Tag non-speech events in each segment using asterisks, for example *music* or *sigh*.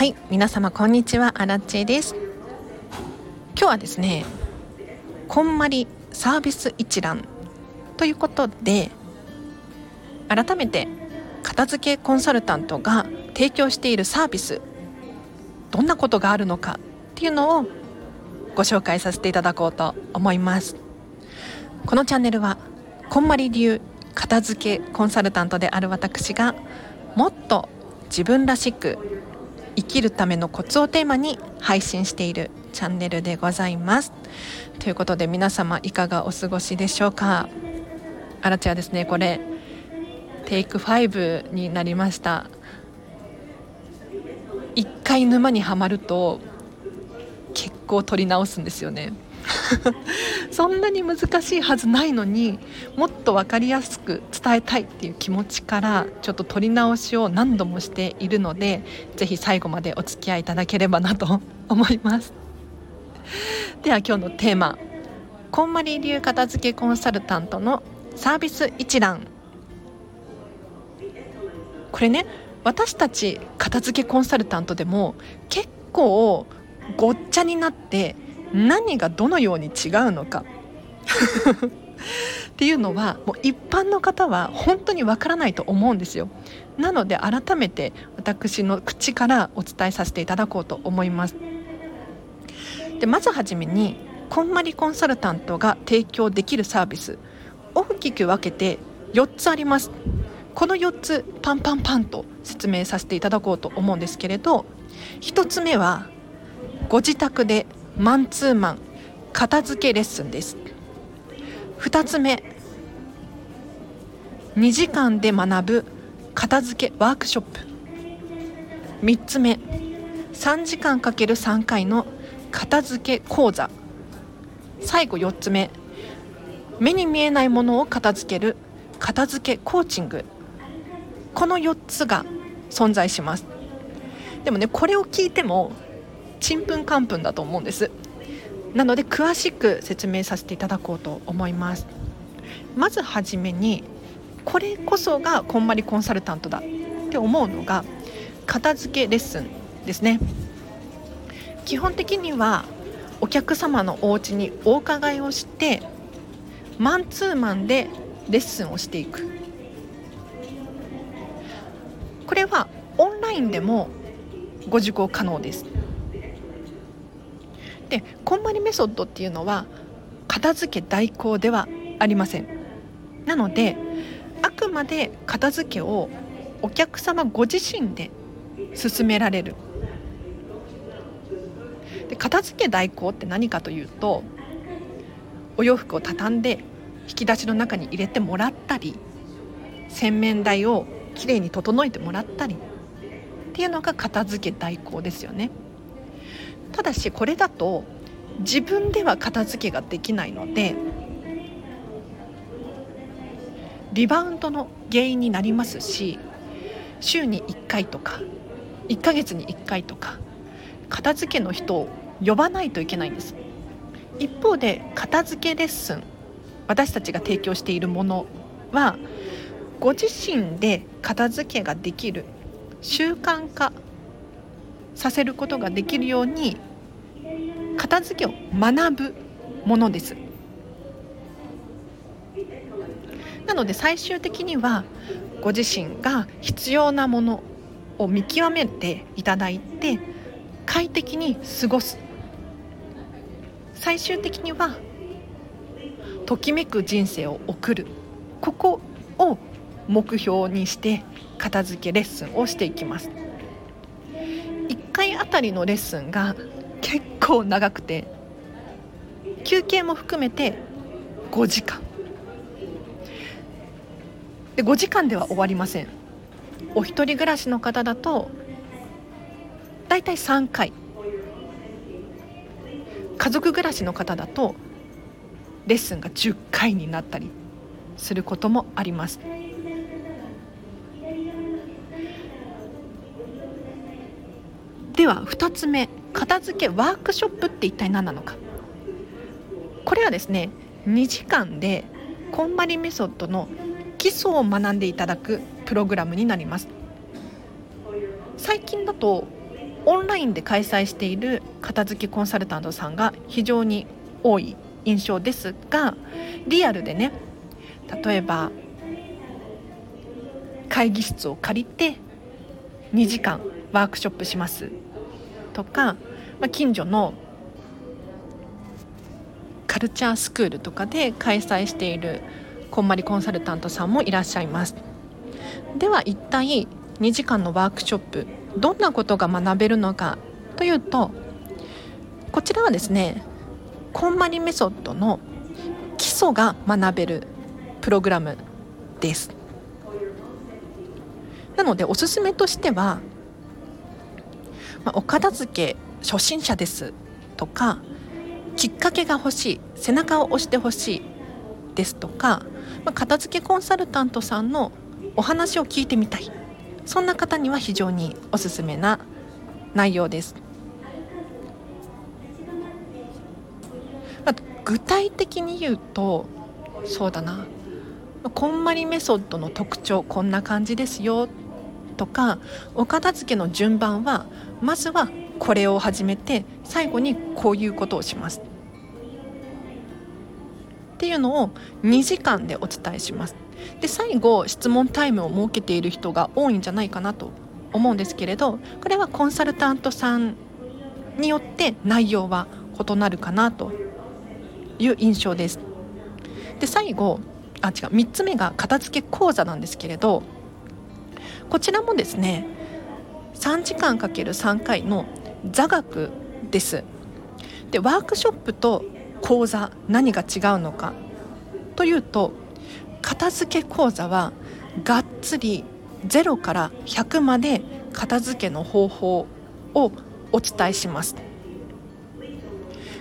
はい皆様こんにちは。アラチェです。今日はですねこんまりサービス一覧ということで改めて片付けコンサルタントが提供しているサービスどんなことがあるのかっていうのをご紹介させていただこうと思います。このチャンネルはこんまり流片付けコンサルタントである私がもっと自分らしく生きるためのコツをテーマに配信しているチャンネルでございます。ということで皆様いかがお過ごしでしょうか？あらちはですね。これテイク5になりました。一回沼にはまると結構取り直すんですよね。*laughs* そんなに難しいはずないのにもっと分かりやすく伝えたいっていう気持ちからちょっと取り直しを何度もしているのでぜひ最後までお付き合いいただければなと *laughs* 思います。では今日のテーマこんまり流片付けコンサルタントのサービス一覧。これね私たち片付けコンサルタントでも結構ごっちゃになって何がどのように違うのか。*laughs* っていうのはもう一般の方は本当にわからないと思うんですよ。なので改めて私の口からお伝えさせていただこうと思います。でまずはじめにこんまりコンサルタントが提供できるサービス。大きく分けて4つあります。この4つパンパンパンと説明させていただこうと思うんですけれど。1つ目はご自宅でマンツーマン片付けレッスンです。2つ目2時間で学ぶ片付けワークショップ。3つ目3時間かける3回の片付け講座。最後4つ目目に見えないものを片付ける片付けコーチング。この4つが存在します。でもねこれを聞いてもちんぷんかんぷんだと思うんです。なので詳しく説明させていただこうと思います。まずはじめにこれこそがこんまりコンサルタントだって思うのが片付けレッスンですね。基本的にはお客様のお家にお伺いをしてマンツーマンでレッスンをしていく。これはオンラインでもご受講可能です。でこんまりメソッドっていうのは片付け代行ではありませんなのであくまで片付けをお客様ご自身で進められるで片付け代行って何かというとお洋服を畳んで引き出しの中に入れてもらったり洗面台をきれいに整えてもらったりっていうのが片付け代行ですよね。ただしこれだと自分では片付けができないのでリバウンドの原因になりますし週に1回とか1ヶ月に1回とか片付けの人を呼ばないといけないんです。一方で片付けレッスン私たちが提供しているものはご自身で片付けができる習慣化させることができるように片付けを学ぶものです。なので最終的にはご自身が必要なものを見極めていただいて快適に過ごす。最終的にはときめく人生を送る。ここを目標にして片付けレッスンをしていきます。1回あたりのレッスンが結構長くて休憩も含めて5時間。で5時間では終わりません。お一人暮らしの方だとだいたい3回。家族暮らしの方だとレッスンが10回になったりすることもあります。では2つ目。片付けワークショップって一体何なのか。これはですね2時間でこんまりメソッドの基礎を学んでいただくプログラムになります。最近だとオンラインで開催している片付けコンサルタントさんが非常に多い印象ですがリアルでね例えば会議室を借りて2時間ワークショップします。とか、まあ、近所のカルチャースクールとかで開催しているこんまりコンサルタントさんもいらっしゃいます。では一体2時間のワークショップどんなことが学べるのかというとこちらはですねこんまりメソッドの基礎が学べるプログラムです。なのでおすすめとしては、まあ、お片付け初心者ですとかきっかけが欲しい背中を押してほしいですとか、まあ、片付けコンサルタントさんのお話を聞いてみたいそんな方には非常におすすめな内容です。まあ、具体的に言うとそうだなこんまりメソッドの特徴こんな感じですよとかお片付けの順番はまずはこれを始めて最後にこういうことをします。っていうのを2時間でお伝えします。で最後質問タイムを設けている人が多いんじゃないかなと思うんですけれどこれはコンサルタントさんによって内容は異なるかなという印象です。で最後あ違う3つ目が片付け講座なんですけれどこちらもですね3時間かける3回の座学です。でワークショップと講座何が違うのかというと片付け講座はがっつり0から100まで片付けの方法をお伝えします。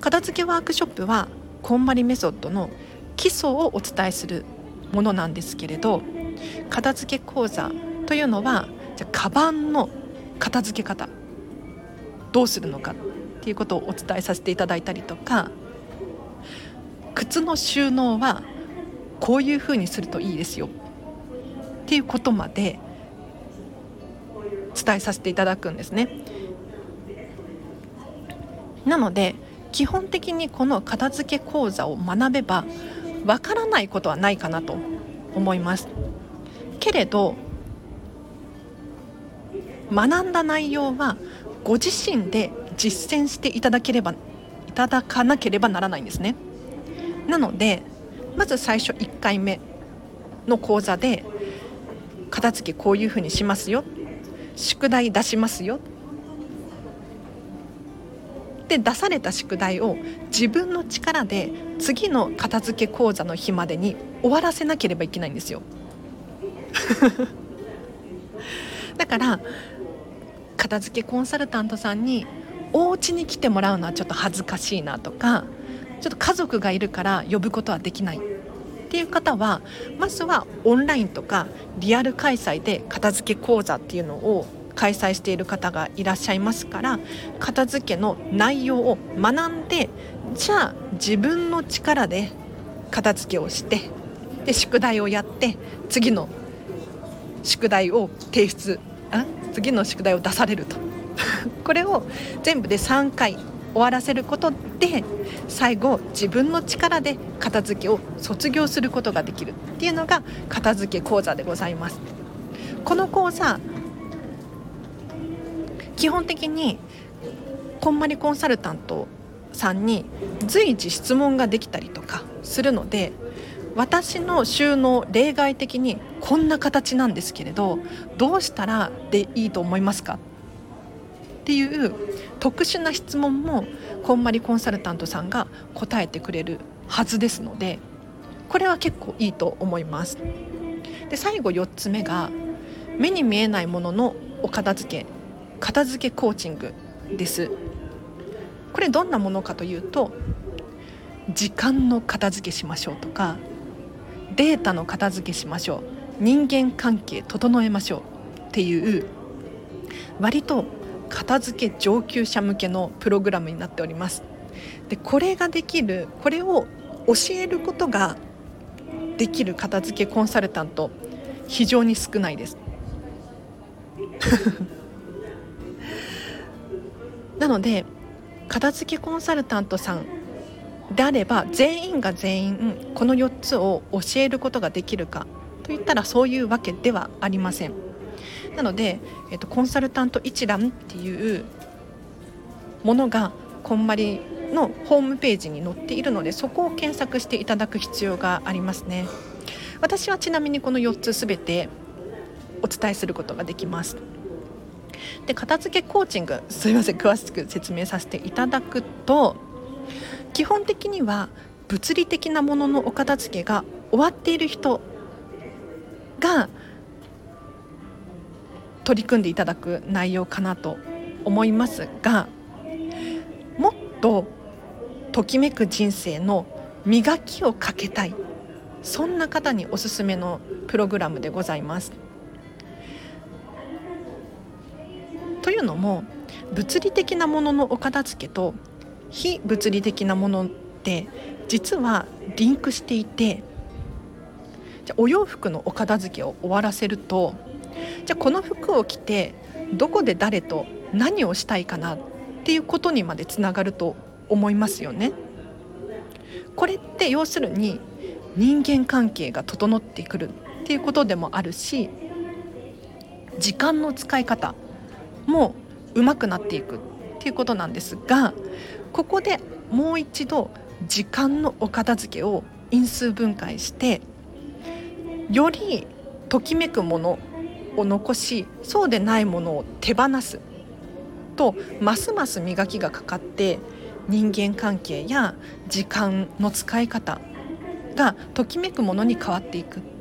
片付けワークショップはこんまりメソッドの基礎をお伝えするものなんですけれど片付け講座というのはじゃカバンの片付け方どうするのかっていうことをお伝えさせていただいたりとか靴の収納はこういうふうにするといいですよっていうことまで伝えさせていただくんですね。なので基本的にこの片付け講座を学べばわからないことはないかなと思います。けれど学んだ内容はご自身で実践していただければいただかなければならないんですね。なのでまず最初1回目の講座で片付けこういうふうにしますよ。宿題出しますよ。で出された宿題を自分の力で次の片付け講座の日までに終わらせなければいけないんですよ。*laughs* だから片付けコンサルタントさんにお家に来てもらうのはちょっと恥ずかしいなとかちょっと家族がいるから呼ぶことはできない。っていう方はまずはオンラインとかリアル開催で片付け講座っていうのを開催している方がいらっしゃいますから片付けの内容を学んでじゃあ自分の力で片付けをしてで宿題をやって次の宿題を提出次の宿題を出されると。*laughs* これを全部で3回終わらせることで最後自分の力で片付けを卒業することができるっていうのが片付け講座でございます。この講座基本的にこんまりコンサルタントさんに随時質問ができたりとかするので私の収納例外的にこんな形なんですけれどどうしたらでいいと思いますか？っていう特殊な質問もこんまりコンサルタントさんが答えてくれるはずですのでこれは結構いいと思います。で最後4つ目が目に見えないもののお片付け片付けコーチングですこれどんなものかというと時間の片付けしましょうとかデータの片付けしましょう。人間関係整えましょう。っていう割と片付け上級者向けのプログラムになっております。でこれができるこれを教えることができる片付けコンサルタント非常に少ないです。*laughs* なので片付けコンサルタントさんであれば全員が全員この4つを教えることができるかといったらそういうわけではありません。なので、えっと、コンサルタント一覧っていうものがこんまりのホームページに載っているのでそこを検索していただく必要がありますね。私はちなみにこの4つすべてお伝えすることができます。で片付けコーチングすいません詳しく説明させていただくと基本的には物理的なもののお片付けが終わっている人が取り組んでいただく内容かなと思いますがもっとときめく人生の磨きをかけたいそんな方におすすめのプログラムでございます。というのも物理的なもののお片付けと非物理的なものって実はリンクしていてじゃお洋服のお片付けを終わらせるとじゃあこの服を着てどこで誰と何をしたいかなっていうことにまでつながると思いますよね。これって要するに人間関係が整ってくるっていうことでもあるし時間の使い方も上手くなっていくっていうことなんですがここでもう一度時間のお片付けを因数分解してよりときめくものを残しそうでないものを手放すとますます磨きがかかって人間関係や時間の使い方がときめくものに変わっていく。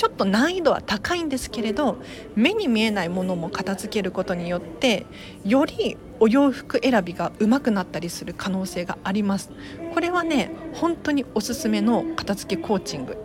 ちょっと難易度は高いんですけれど目に見えないものも片付けることによってよりお洋服選びが上手くなったりする可能性があります。これはね本当におすすめの片付けコーチング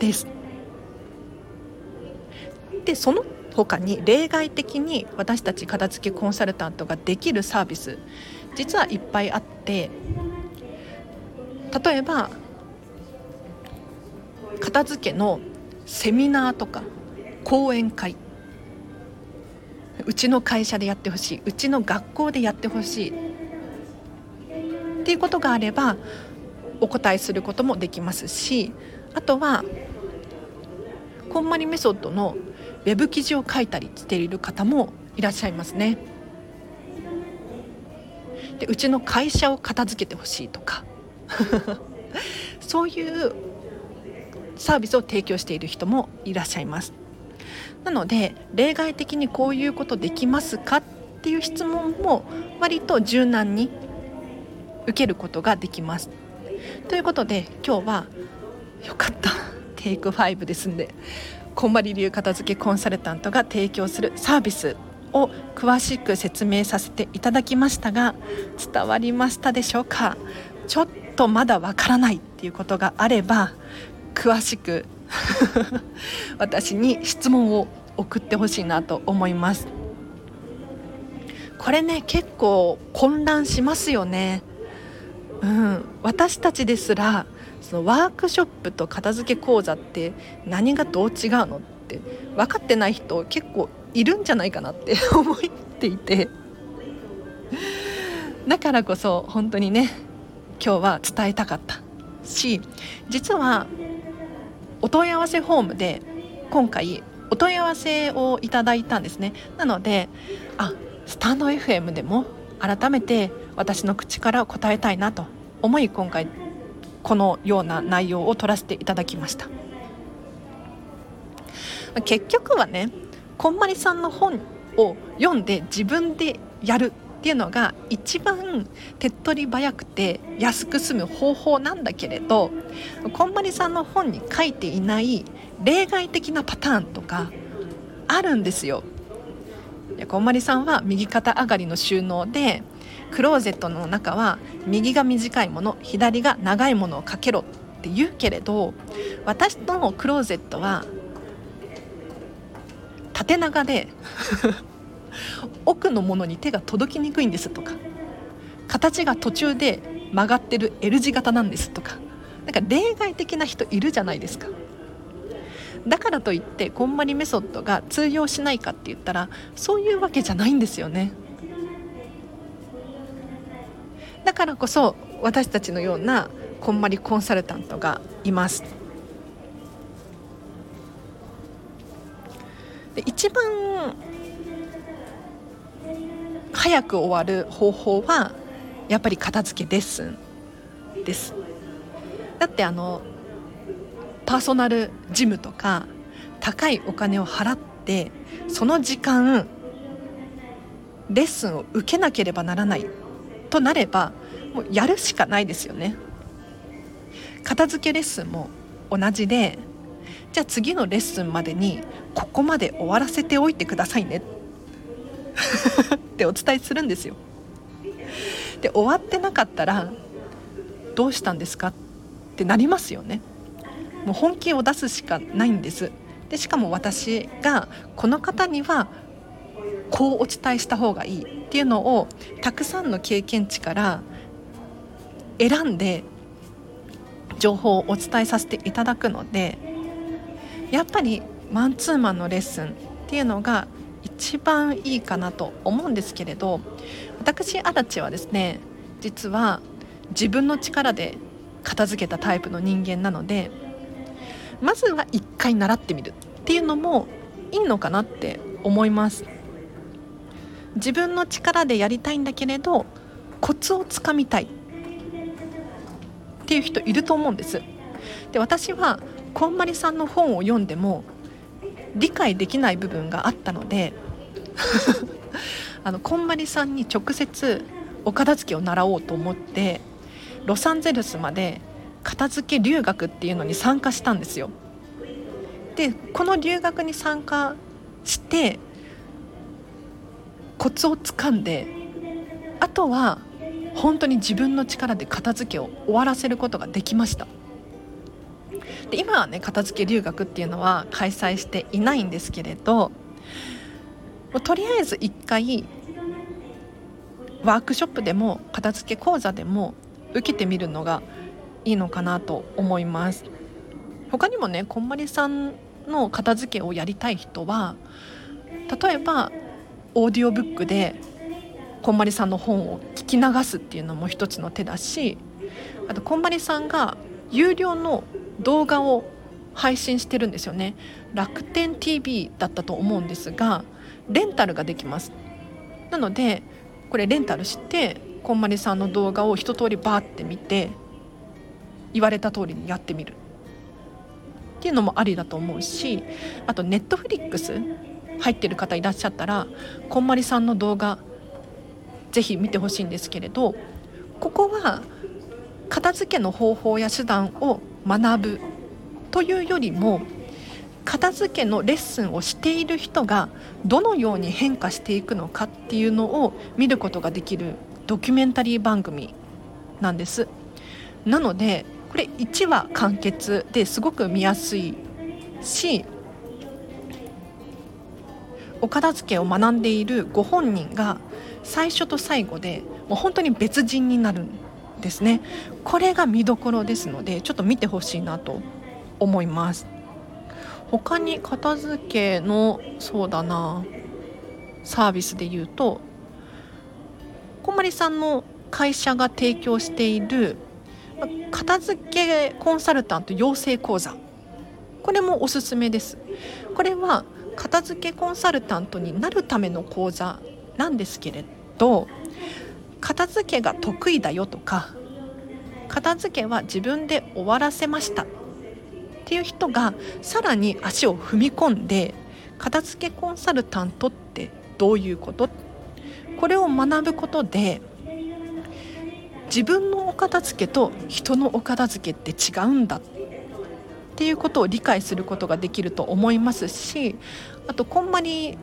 です。でその他に例外的に私たち片付けコンサルタントができるサービス実はいっぱいあって例えば片付けのセミナーとか講演会。うちの会社でやってほしい。うちの学校でやってほしい。っていうことがあればお答えすることもできますしあとはこんまりメソッドのウェブ記事を書いたりしている方もいらっしゃいますね。でうちの会社を片付けてほしいとか。*laughs* そういうサービスを提供している人もいらっしゃいます。なので例外的にこういうことできますかっていう質問も割と柔軟に受けることができます。ということで今日はよかった。テイク5ですんでこんまり流片付けコンサルタントが提供するサービスを詳しく説明させていただきましたが伝わりましたでしょうか？ちょっとまだわからないっていうことがあれば詳しく *laughs* 私に質問を送ってほしいなと思います。これね結構混乱しますよね。うん。私たちですらそのワークショップと片付け講座って何がどう違うのって分かってない人結構いるんじゃないかなって *laughs* 思っていて。だからこそ本当にね今日は伝えたかった。し実はお問い合わせフォームで今回お問い合わせをいただいたんですね。なのであスタンド FM でも改めて私の口から答えたいなと思い今回このような内容を取らせていただきました。結局はねこんまりさんの本を読んで自分でやるっていうのが一番手っ取り早くて安く済む方法なんだけれどこんまりさんの本に書いていない例外的なパターンとかあるんですよ。こんまりさんは右肩上がりの収納でクローゼットの中は右が短いもの左が長いものをかけろって言うけれど私のクローゼットは縦長で奥のものに手が届きにくいんですとか形が途中で曲がってる L 字型なんですとかなんか例外的な人いるじゃないですか。だからといってこんまりメソッドが通用しないかって言ったらそういうわけじゃないんですよね。だからこそ私たちのようなこんまりコンサルタントがいます。で一番早く終わる方法はやっぱり片付けレッスンです。だってあのパーソナルジムとか高いお金を払ってその時間レッスンを受けなければならない。となればもうやるしかないですよね。片付けレッスンも同じでじゃあ次のレッスンまでにここまで終わらせておいてくださいね。*laughs* ってお伝えするんですよ。で終わってなかったらどうしたんですか？ってなりますよね。もう本気を出すしかないんです。でしかも私がこの方にはこうお伝えした方がいいっていうのをたくさんの経験値から選んで情報をお伝えさせていただくのでやっぱりマンツーマンのレッスンっていうのが一番いいかなと思うんですけれど私足立はですね実は自分の力で片付けたタイプの人間なのでまずは一回習ってみるっていうのもいいのかなって思います。自分の力でやりたいんだけれどコツをつかみたいっていう人いると思うんです。で私はこんまりさんの本を読んでも理解できない部分があったので *laughs* あのこんまりさんに直接お片付けを習おうと思ってロサンゼルスまで片付け留学っていうのに参加したんですよ。でこの留学に参加してコツをつかんであとは本当に自分の力で片付けを終わらせることができましたで今はね片付け留学っていうのは開催していないんですけれどとりあえず1回ワークショップでも片付け講座でも受けてみるのがいいのかなと思います。他にもねこんまりさんの片付けをやりたい人は例えばオーディオブックでこんまりさんの本を聞き流すっていうのも一つの手だしあとこんまりさんが有料の動画を配信してるんですよね。楽天 TV だったと思うんですがレンタルができます。なのでこれレンタルしてこんまりさんの動画を一通りバーって見て言われた通りにやってみる。っていうのもありだと思うしあとネットフリックス入ってる方いらっしゃったらこんまりさんの動画ぜひ見てほしいんですけれどここは片付けの方法や手段を学ぶというよりも片付けのレッスンをしている人がどのように変化していくのかっていうのを見ることができるドキュメンタリー番組なんです。なのでこれ1話完結ですごく見やすいしお片付けを学んでいるご本人が最初と最後でもう本当に別人になる。んですね。これが見どころですのでちょっと見てほしいなと思います。他に片付けのそうだなサービスで言うとこんまりさんの会社が提供している片付けコンサルタント養成講座。これもおすすめです。これは片付けコンサルタントになるための講座なんですけれど片付けが得意だよとか片付けは自分で終わらせました。っていう人がさらに足を踏み込んで片付けコンサルタントってどういうこと？これを学ぶことで自分のお片付けと人のお片付けって違うんだ。っていうことを理解することができると思いますしあとこんまり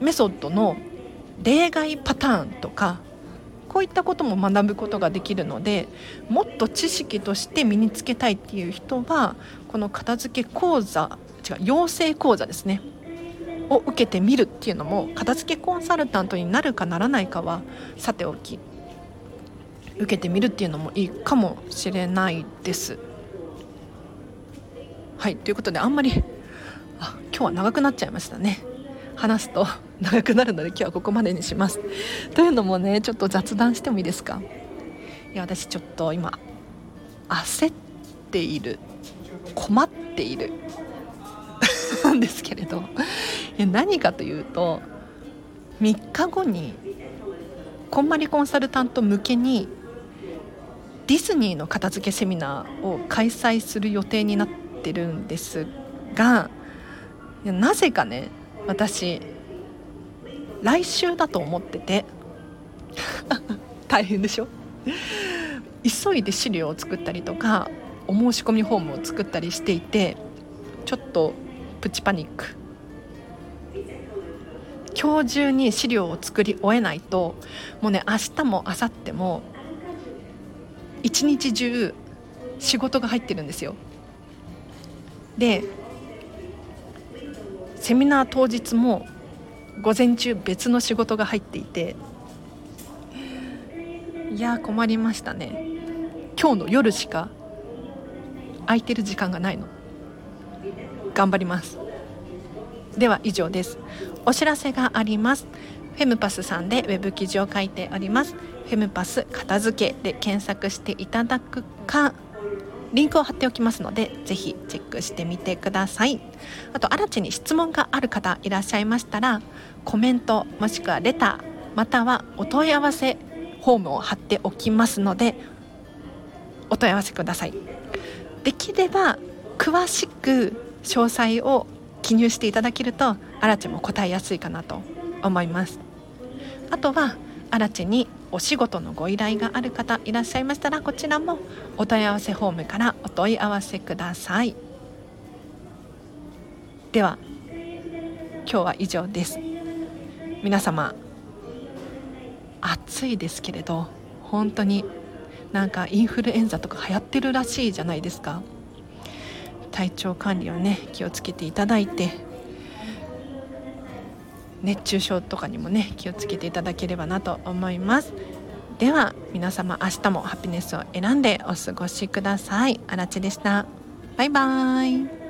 メソッドの例外パターンとかこういったことも学ぶことができるのでもっと知識として身につけたいっていう人はこの片付け講座違う養成講座ですねを受けてみるっていうのも片付けコンサルタントになるかならないかはさておき受けてみるっていうのもいいかもしれないです。はいということであんまりあ今日は長くなっちゃいましたね話すと長くなるので今日はここまでにします。というのもねちょっと雑談してもいいですか？いや私ちょっと今焦っている。困っている。なんですけれど。何かというと3日後にこんまりコンサルタント向けにディズニーの片付けセミナーを開催する予定になってるんですがなぜかね私来週だと思ってて。*laughs* 大変でしょ？急いで資料を作ったりとかお申し込みフォームを作ったりしていてちょっとプチパニック。今日中に資料を作り終えないともうね明日も明後日も一日中仕事が入ってるんですよ。でセミナー当日も午前中別の仕事が入っていていや困りましたね。今日の夜しか空いてる時間がないの。頑張ります。では以上です。お知らせがあります。フェムパスさんでウェブ記事を書いております。フェムパス片付けで検索していただくかリンクを貼っておきますのでぜひチェックしてみてください。あと新地に質問がある方いらっしゃいましたらコメントもしくはレターまたはお問い合わせフォームを貼っておきますのでお問い合わせください。できれば詳しく詳細を記入していただけるとアラチも答えやすいかなと思います。あとはアラチにお仕事のご依頼がある方いらっしゃいましたらこちらもお問い合わせフォームからお問い合わせください。では今日は以上です。皆様暑いですけれど本当になんかインフルエンザとか流行ってるらしいじゃないですか。体調管理をね気をつけていただいて熱中症とかにもね気をつけていただければなと思います。では皆様明日もハピネスを選んでお過ごしください。あらちでした。バイバーイ。